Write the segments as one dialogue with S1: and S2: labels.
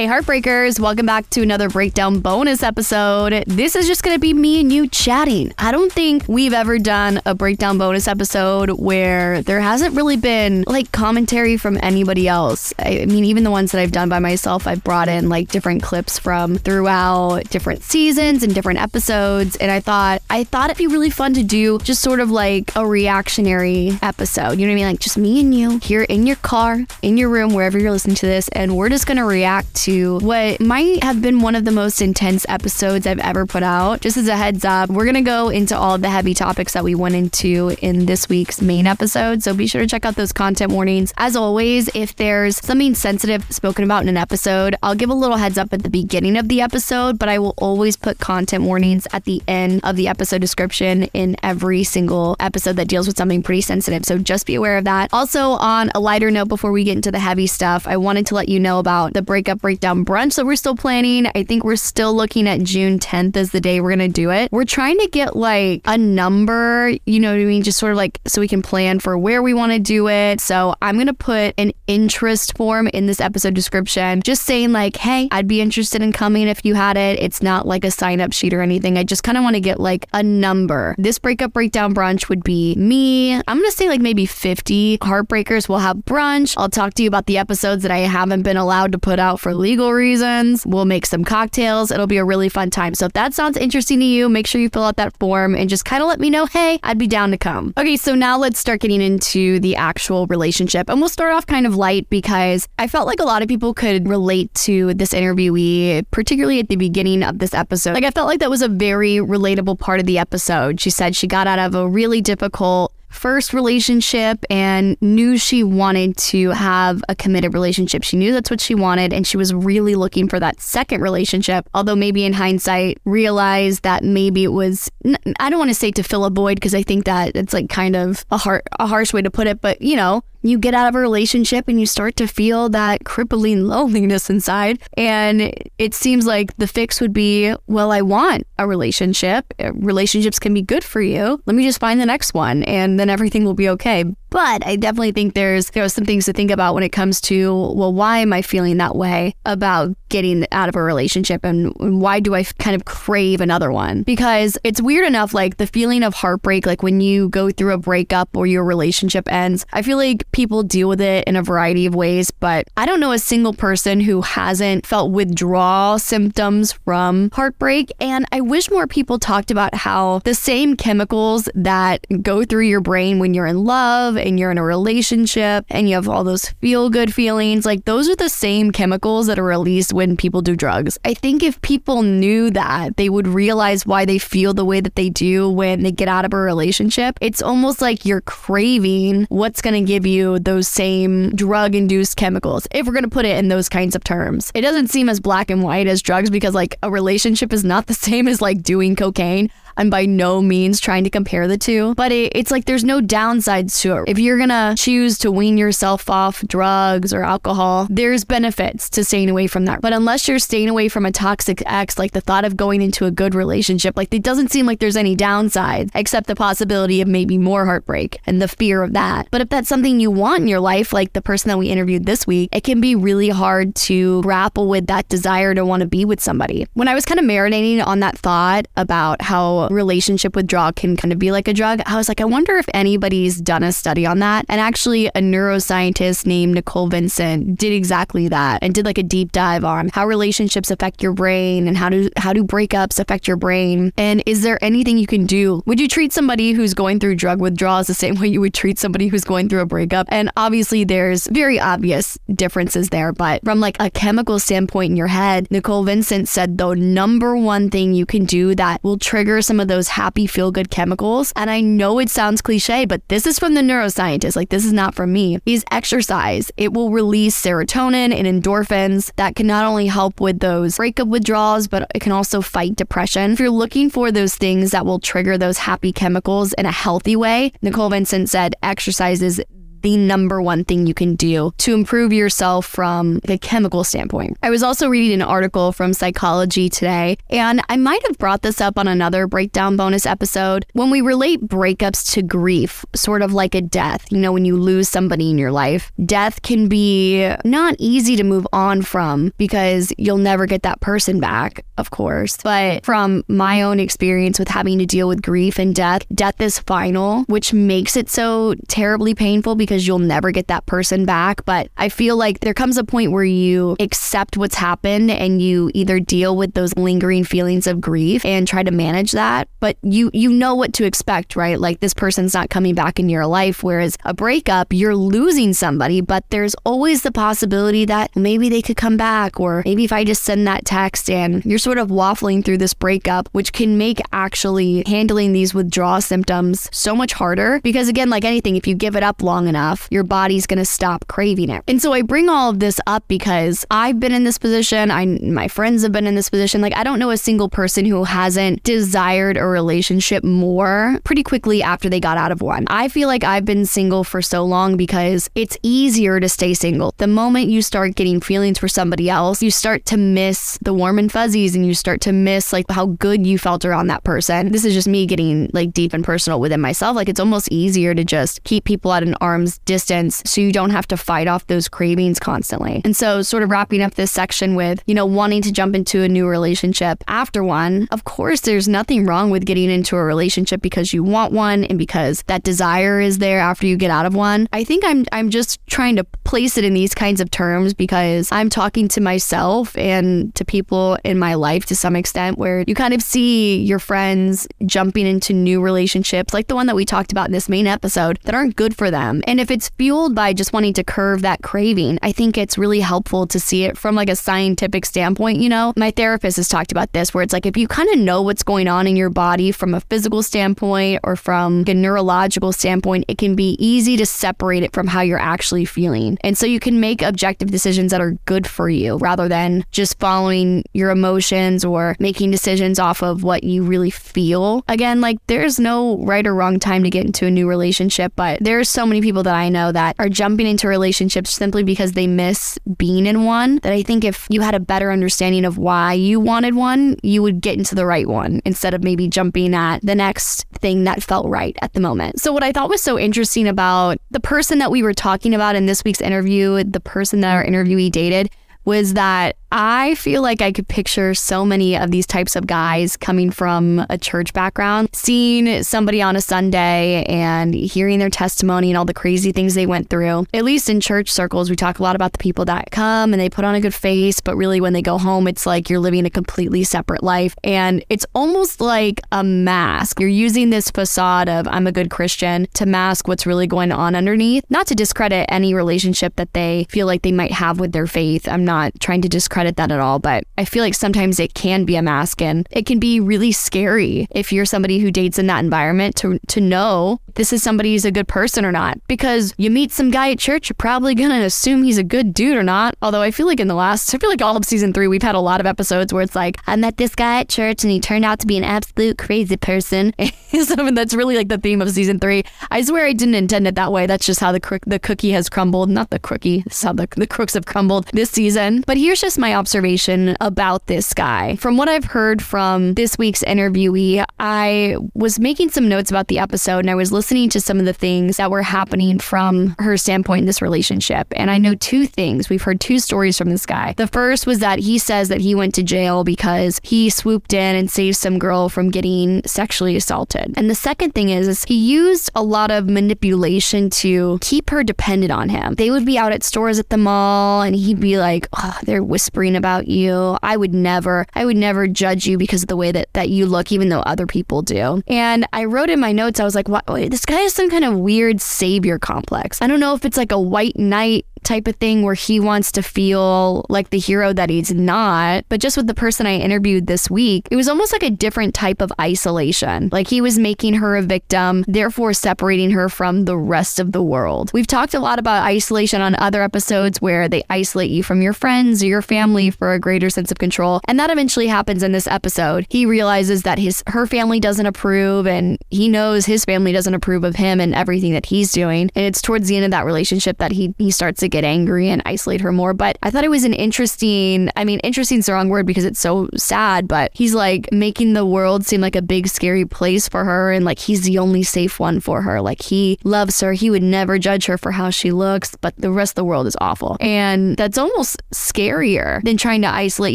S1: Hey, Heartbreakers, welcome back to another breakdown bonus episode. This is just going to be me and you chatting. I don't think we've ever done a breakdown bonus episode where there hasn't really been like commentary from anybody else. I mean, even the ones that I've done by myself, I've brought in like different clips from throughout different seasons and different episodes. And I thought, I thought it'd be really fun to do just sort of like a reactionary episode. You know what I mean? Like just me and you here in your car, in your room, wherever you're listening to this. And we're just going to react to what might have been one of the most intense episodes I've ever put out. Just as a heads up, we're going to go into all of the heavy topics that we went into in this week's main episode. So be sure to check out those content warnings. As always, if there's something sensitive spoken about in an episode, I'll give a little heads up at the beginning of the episode, but I will always put content warnings at the end of the episode description in every single episode that deals with something pretty sensitive. So just be aware of that. Also, on a lighter note, before we get into the heavy stuff, I wanted to let you know about the breakup breakdown brunch that we're still planning. I think we're still looking at June 10th as the day we're going to do it. We're trying to get like a number, you know what I mean? Just sort of like so we can plan for where we want to do it. So I'm going to put an interest form in this episode description, just saying like, hey, I'd be interested in coming if you had it. It's not like a sign up sheet or anything. I just kind of want to get like a number. This breakup breakdown brunch would be me. I'm going to say like maybe 50 heartbreakers will have brunch. I'll talk to you about the episodes that I haven't been allowed to put out for legal reasons. We'll make some cocktails. It'll be a really fun time. So if that sounds interesting to you, make sure you fill out that form and just kind of let me know, hey, I'd be down to come. Okay, so now let's start getting into the actual relationship. And we'll start off kind of light because I felt like a lot of people could relate to this interviewee, particularly at the beginning of this episode. Like I felt like that was a very relatable part of the episode. She said she got out of a really difficult first relationship and knew she wanted to have a committed relationship. She knew that's what she wanted and she was really looking for that second relationship. Although maybe in hindsight realized that maybe it was I don't want to say to fill a void because I think that it's like kind of a har- a harsh way to put it, but you know, you get out of a relationship and you start to feel that crippling loneliness inside. And it seems like the fix would be, well, I want a relationship. Relationships can be good for you. Let me just find the next one and then everything will be okay. But I definitely think there's there are some things to think about when it comes to well, why am I feeling that way about getting out of a relationship and why do I kind of crave another one? Because it's weird enough, like the feeling of heartbreak, like when you go through a breakup or your relationship ends. I feel like people deal with it in a variety of ways, but I don't know a single person who hasn't felt withdrawal symptoms from heartbreak. And I wish more people talked about how the same chemicals that go through your brain when you're in love and you're in a relationship and you have all those feel good feelings, like those are the same chemicals that are released when people do drugs. I think if people knew that, they would realize why they feel the way that they do when they get out of a relationship. It's almost like you're craving what's going to give you those same drug induced chemicals, if we're going to put it in those kinds of terms. It doesn't seem as black and white as drugs because, like, a relationship is not the same as like doing cocaine. I'm by no means trying to compare the two, but it, it's like there's no downsides to it. If you're gonna choose to wean yourself off drugs or alcohol, there's benefits to staying away from that. But unless you're staying away from a toxic ex, like the thought of going into a good relationship, like it doesn't seem like there's any downsides except the possibility of maybe more heartbreak and the fear of that. But if that's something you want in your life, like the person that we interviewed this week, it can be really hard to grapple with that desire to want to be with somebody. When I was kind of marinating on that thought about how relationship withdrawal can kind of be like a drug, I was like, I wonder if anybody's done a study on that. And actually, a neuroscientist named Nicole Vincent did exactly that and did like a deep dive on how relationships affect your brain and how do how do breakups affect your brain. And is there anything you can do? Would you treat somebody who's going through drug withdrawals the same way you would treat somebody who's going through a breakup? And obviously, there's very obvious differences there, but from like a chemical standpoint in your head, Nicole Vincent said the number one thing you can do that will trigger some of those happy feel good chemicals. And I know it sounds cliche, but this is from the neuroscientist. Like, this is not from me. Is exercise. It will release serotonin and endorphins that can not only help with those breakup withdrawals, but it can also fight depression. If you're looking for those things that will trigger those happy chemicals in a healthy way, Nicole Vincent said exercise is the number one thing you can do to improve yourself from a chemical standpoint. I was also reading an article from Psychology Today, and I might have brought this up on another breakdown bonus episode. When we relate breakups to grief, sort of like a death, you know, when you lose somebody in your life, death can be not easy to move on from because you'll never get that person back, of course. But from my own experience with having to deal with grief and death, death is final, which makes it so terribly painful because you'll never get that person back. But I feel like there comes a point where you accept what's happened and you either deal with those lingering feelings of grief and try to manage that, but you you know what to expect, right? Like this person's not coming back in your life whereas a breakup, you're losing somebody, but there's always the possibility that maybe they could come back or maybe if I just send that text and you're sort of waffling through this breakup, which can make actually handling these withdrawal symptoms so much harder because again, like anything, if you give it up long enough, your body's going to stop craving it. And so I bring all of this up because I've been in this position. I my friends have been in this position. Like I don't know a single person who hasn't desired a relationship more pretty quickly after they got out of one. I feel like I've been single for so long because it's easier to stay single. The moment you start getting feelings for somebody else, you start to miss the warm and fuzzies and you start to miss like how good you felt around that person. This is just me getting like deep and personal within myself. Like it's almost easier to just keep people at an arm's distance so you don't have to fight off those cravings constantly. And so, sort of wrapping up this section with, you know, wanting to jump into a new relationship after one, of course, there's nothing wrong with getting into a relationship because you want one and because that desire is there after you get out of one. I think I'm I'm just trying to place it in these kinds of terms because I'm talking to myself and to people in my life to some extent where you kind of see your friends jumping into new relationships like the one that we talked about in this main episode that aren't good for them. And if it's fueled by just wanting to curve that craving, I think it's really helpful to see it from like a scientific standpoint. You know, my therapist has talked about this where it's like if you kind of know what's going on in your body from a physical standpoint or from a neurological standpoint, it can be easy to separate it from how you're actually feeling. And so you can make objective decisions that are good for you rather than just following your emotions or making decisions off of what you really feel. Again, like there's no right or wrong time to get into a new relationship, but there's so many people that I know that are jumping into relationships simply because they miss being in one. That I think if you had a better understanding of why you wanted one, you would get into the right one instead of maybe jumping at the next thing that felt right at the moment. So, what I thought was so interesting about the person that we were talking about in this week's interview, the person that our interviewee dated, was that I feel like I could picture so many of these types of guys coming from a church background, seeing somebody on a Sunday and hearing their testimony and all the crazy things they went through. At least in church circles, we talk a lot about the people that come and they put on a good face, but really when they go home, it's like you're living a completely separate life. And it's almost like a mask. You're using this facade of I'm a good Christian to mask what's really going on underneath, not to discredit any relationship that they feel like they might have with their faith. I'm not trying to discredit that at all, but I feel like sometimes it can be a mask and it can be really scary if you're somebody who dates in that environment to to know this is somebody who's a good person or not. Because you meet some guy at church, you're probably gonna assume he's a good dude or not. Although I feel like in the last I feel like all of season three we've had a lot of episodes where it's like, I met this guy at church and he turned out to be an absolute crazy person. Something that's really like the theme of season three. I swear I didn't intend it that way. That's just how the the cookie has crumbled. Not the crookie. This is how the, the crooks have crumbled this season. But here's just my my observation about this guy. From what I've heard from this week's interviewee, I was making some notes about the episode and I was listening to some of the things that were happening from her standpoint in this relationship. And I know two things. We've heard two stories from this guy. The first was that he says that he went to jail because he swooped in and saved some girl from getting sexually assaulted. And the second thing is, is he used a lot of manipulation to keep her dependent on him. They would be out at stores at the mall and he'd be like, oh, they're whispering about you. I would never, I would never judge you because of the way that, that you look, even though other people do. And I wrote in my notes, I was like, wait, this guy has some kind of weird savior complex. I don't know if it's like a white knight type of thing where he wants to feel like the hero that he's not. But just with the person I interviewed this week, it was almost like a different type of isolation. Like he was making her a victim, therefore separating her from the rest of the world. We've talked a lot about isolation on other episodes where they isolate you from your friends or your family for a greater sense of control. And that eventually happens in this episode. He realizes that his her family doesn't approve and he knows his family doesn't approve of him and everything that he's doing. And it's towards the end of that relationship that he he starts to get angry and isolate her more. But I thought it was an interesting, I mean, interesting is the wrong word because it's so sad, but he's like making the world seem like a big scary place for her and like he's the only safe one for her. Like he loves her. He would never judge her for how she looks, but the rest of the world is awful. And that's almost scarier than trying to isolate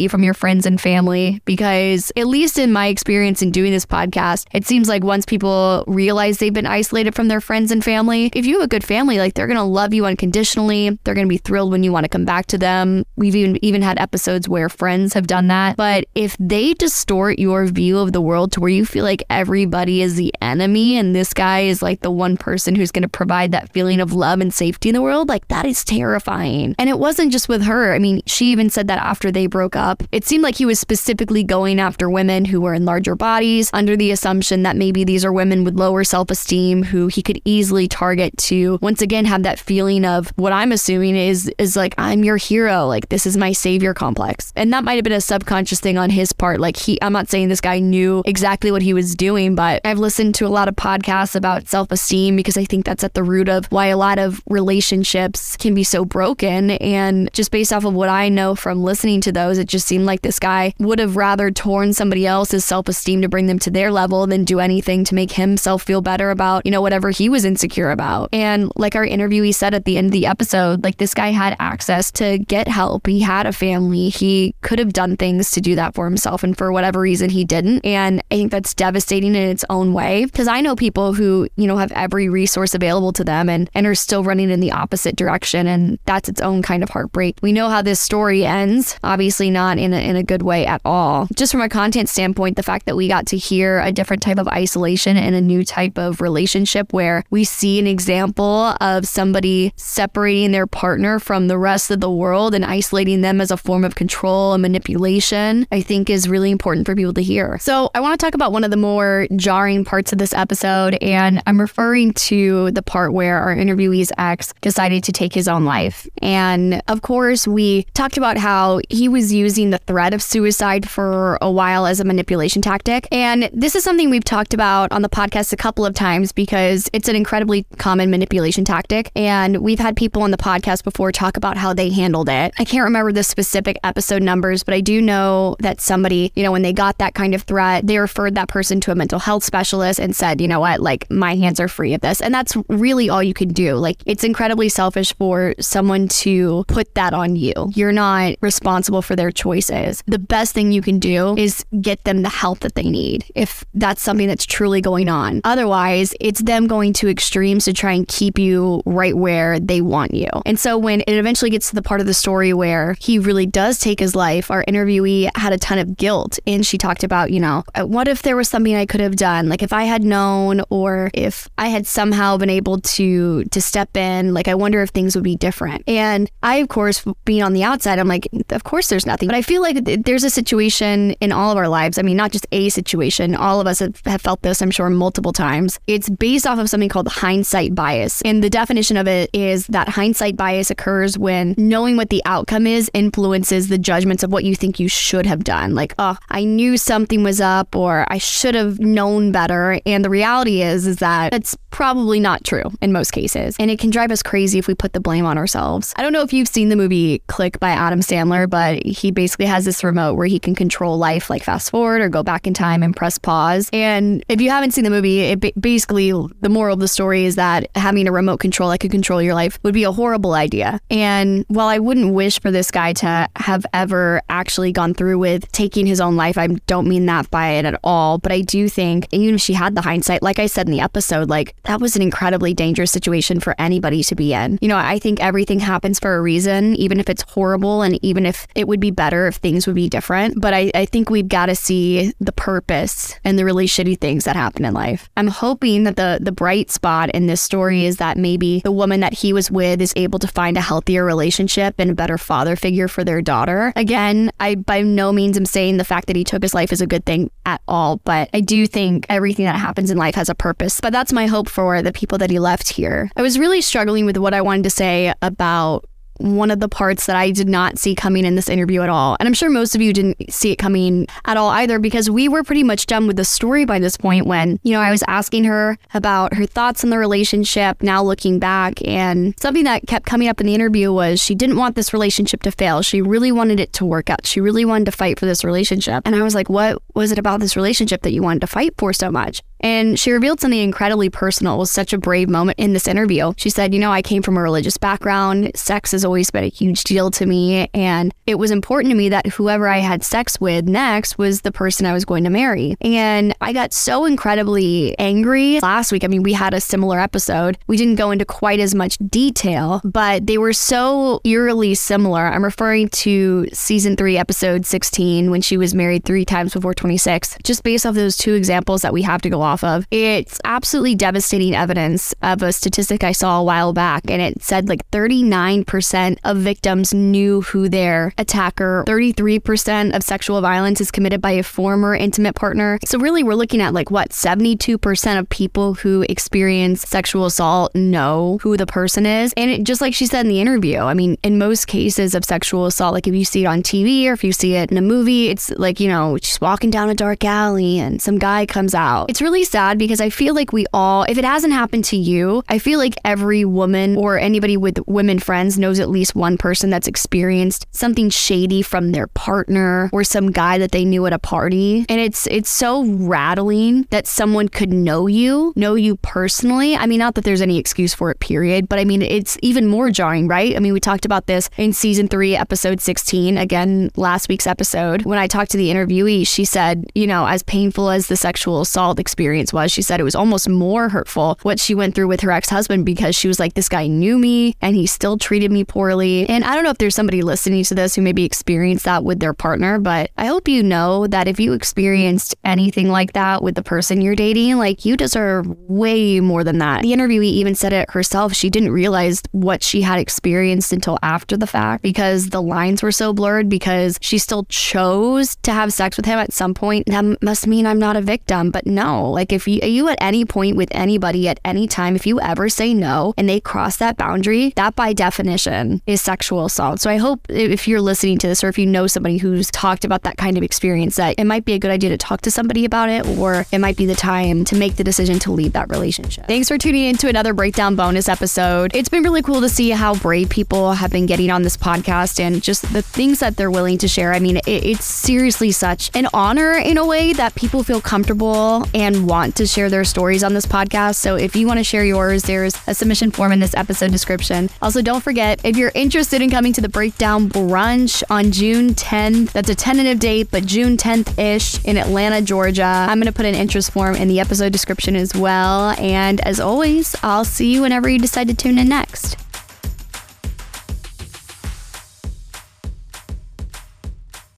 S1: you from your friends and family because at least in my experience in doing this podcast, it seems like once people realize they've been isolated from their friends and family, if you have a good family, like they're going to love you unconditionally. They're going to be thrilled when you want to come back to them. We've even even had episodes where friends have done that. But if they distort your view of the world to where you feel like everybody is the enemy and this guy is like the one person who's going to provide that feeling of love and safety in the world, like that is terrifying. And it wasn't just with her. I mean, she even said that after they broke up, it seemed like he was specifically going after women who were in larger bodies under the assumption that maybe these are women with lower self esteem who he could easily target to once again have that feeling of what I'm assuming is is like I'm your hero, like this is my savior complex. And that might have been a subconscious thing on his part. Like he I'm not saying this guy knew exactly what he was doing, but I've listened to a lot of podcasts about self-esteem because I think that's at the root of why a lot of relationships can be so broken and just based off of what I know from listening to those, it just seemed like this guy would have rather torn somebody else's self-esteem to bring them to their level than do anything to make himself feel better about, you know, whatever he was insecure about. And like our interviewee said at the end of the episode, like this guy had access to get help. He had a family. He could have done things to do that for himself. And for whatever reason, he didn't. And I think that's devastating in its own way because I know people who, you know, have every resource available to them and, and are still running in the opposite direction. And that's its own kind of heartbreak. We know how this story ends, obviously not in a, in a good way at all. Just from a content standpoint, the fact that we got to hear a different type of isolation and a new type of relationship where we see an example of somebody separating their partner from the rest of the world and isolating them as a form of control and manipulation, I think is really important for people to hear. So, I want to talk about one of the more jarring parts of this episode, and I'm referring to the part where our interviewee's ex decided to take his own life. And of course, we talked about how he was using the threat of suicide for a while as a manipulation tactic. And this is something we've talked about on the podcast a couple of times because it's an incredibly common manipulation tactic. And we've had people on the podcast before talk about how they handled it. I can't remember the specific episode numbers, but I do know that somebody, you know, when they got that kind of threat, they referred that person to a mental health specialist and said, you know what, like my hands are free of this. And that's really all you can do. Like it's incredibly selfish for someone to put that on you. You're not responsible for their choices. The best thing you can do is get them the help that they need if that's something that's truly going on. Otherwise, it's them going to extremes to try and keep you right where they want you. And so when it eventually gets to the part of the story where he really does take his life, our interviewee had a ton of guilt and she talked about, you know, uh, what if there was something I could have done? Like if I had known or if I had somehow been able to to step in, like I wonder if things would be different. And I of course being on the outside, I'm like, of course there's nothing. But I feel like there's a situation in all of our lives. I mean, not just a situation. All of us have, have felt this, I'm sure, multiple times. It's based off of something called hindsight bias. And the definition of it is that hindsight bias occurs when knowing what the outcome is influences the judgments of what you think you should have done. Like, oh, I knew something was up or I should have known better. And the reality is, is that it's probably not true in most cases. And it can drive us crazy if we put the blame on ourselves. I don't know if you've seen the movie Click by Adam Sandler, but he basically has this remote where he can control life like fast forward or go back in time and press pause. And if you haven't seen the movie, it basically the moral of the story is that having a remote control that could control your life would be a idea. And while I wouldn't wish for this guy to have ever actually gone through with taking his own life, I don't mean that by it at all. But I do think, even if she had the hindsight, like I said in the episode, like that was an incredibly dangerous situation for anybody to be in. You know, I think everything happens for a reason, even if it's horrible and even if it would be better if things would be different. But I, I think we've got to see the purpose and the really shitty things that happen in life. I'm hoping that the the bright spot in this story is that maybe the woman that he was with is able able to find a healthier relationship and a better father figure for their daughter. Again, I by no means am saying the fact that he took his life is a good thing at all, but I do think everything that happens in life has a purpose. But that's my hope for the people that he left here. I was really struggling with what I wanted to say about one of the parts that I did not see coming in this interview at all. And I'm sure most of you didn't see it coming at all either because we were pretty much done with the story by this point when, you know, I was asking her about her thoughts on the relationship now looking back. And something that kept coming up in the interview was she didn't want this relationship to fail. She really wanted it to work out. She really wanted to fight for this relationship. And I was like, what was it about this relationship that you wanted to fight for so much? And she revealed something incredibly personal. It was such a brave moment in this interview. She said, You know, I came from a religious background. Sex has always been a huge deal to me. And it was important to me that whoever I had sex with next was the person I was going to marry. And I got so incredibly angry last week. I mean, we had a similar episode. We didn't go into quite as much detail, but they were so eerily similar. I'm referring to season three, episode 16, when she was married three times before 26, just based off those two examples that we have to go off of. It's absolutely devastating evidence of a statistic I saw a while back, and it said like 39% of victims knew who their attacker, 33% of sexual violence is committed by a former intimate partner. So, really, we're looking at like what 72% of people who experience sexual assault know who the person is. And it, just like she said in the interview, I mean, in most cases of sexual assault, like if you see it on TV or if you see it in a movie, it's like, you know, she's walking down a dark alley and some guy comes out. It's really really sad because I feel like we all, if it hasn't happened to you, I feel like every woman or anybody with women friends knows at least one person that's experienced something shady from their partner or some guy that they knew at a party. And it's it's so rattling that someone could know you, know you personally. I mean, not that there's any excuse for it, period, but I mean, it's even more jarring, right? I mean, we talked about this in season three, episode 16, again, last week's episode. When I talked to the interviewee, she said, you know, as painful as the sexual assault experience experience was. She said it was almost more hurtful what she went through with her ex husband because she was like, this guy knew me and he still treated me poorly. And I don't know if there's somebody listening to this who maybe experienced that with their partner, but I hope you know that if you experienced anything like that with the person you're dating, like you deserve way more than that. The interviewee even said it herself. She didn't realize what she had experienced until after the fact because the lines were so blurred because she still chose to have sex with him at some point. That must mean I'm not a victim. But no, like if you, you at any point with anybody at any time, if you ever say no and they cross that boundary, that by definition is sexual assault. So I hope if you're listening to this or if you know somebody who's talked about that kind of experience, that it might be a good idea to talk to somebody about it or it might be the time to make the decision to leave that relationship. Thanks for tuning in to another breakdown bonus episode. It's been really cool to see how brave people have been getting on this podcast and just the things that they're willing to share. I mean, it, it's seriously such an honor in a way that people feel comfortable and want to share their stories on this podcast. So if you want to share yours, there's a submission form in this episode description. Also, don't forget if you're interested in coming to the Breakdown Brunch on June 10th, that's a tentative date, but June 10th ish in Atlanta, Georgia. I'm going to put an interest form in the episode description as well. And as always, I'll see you whenever you decide to tune in next.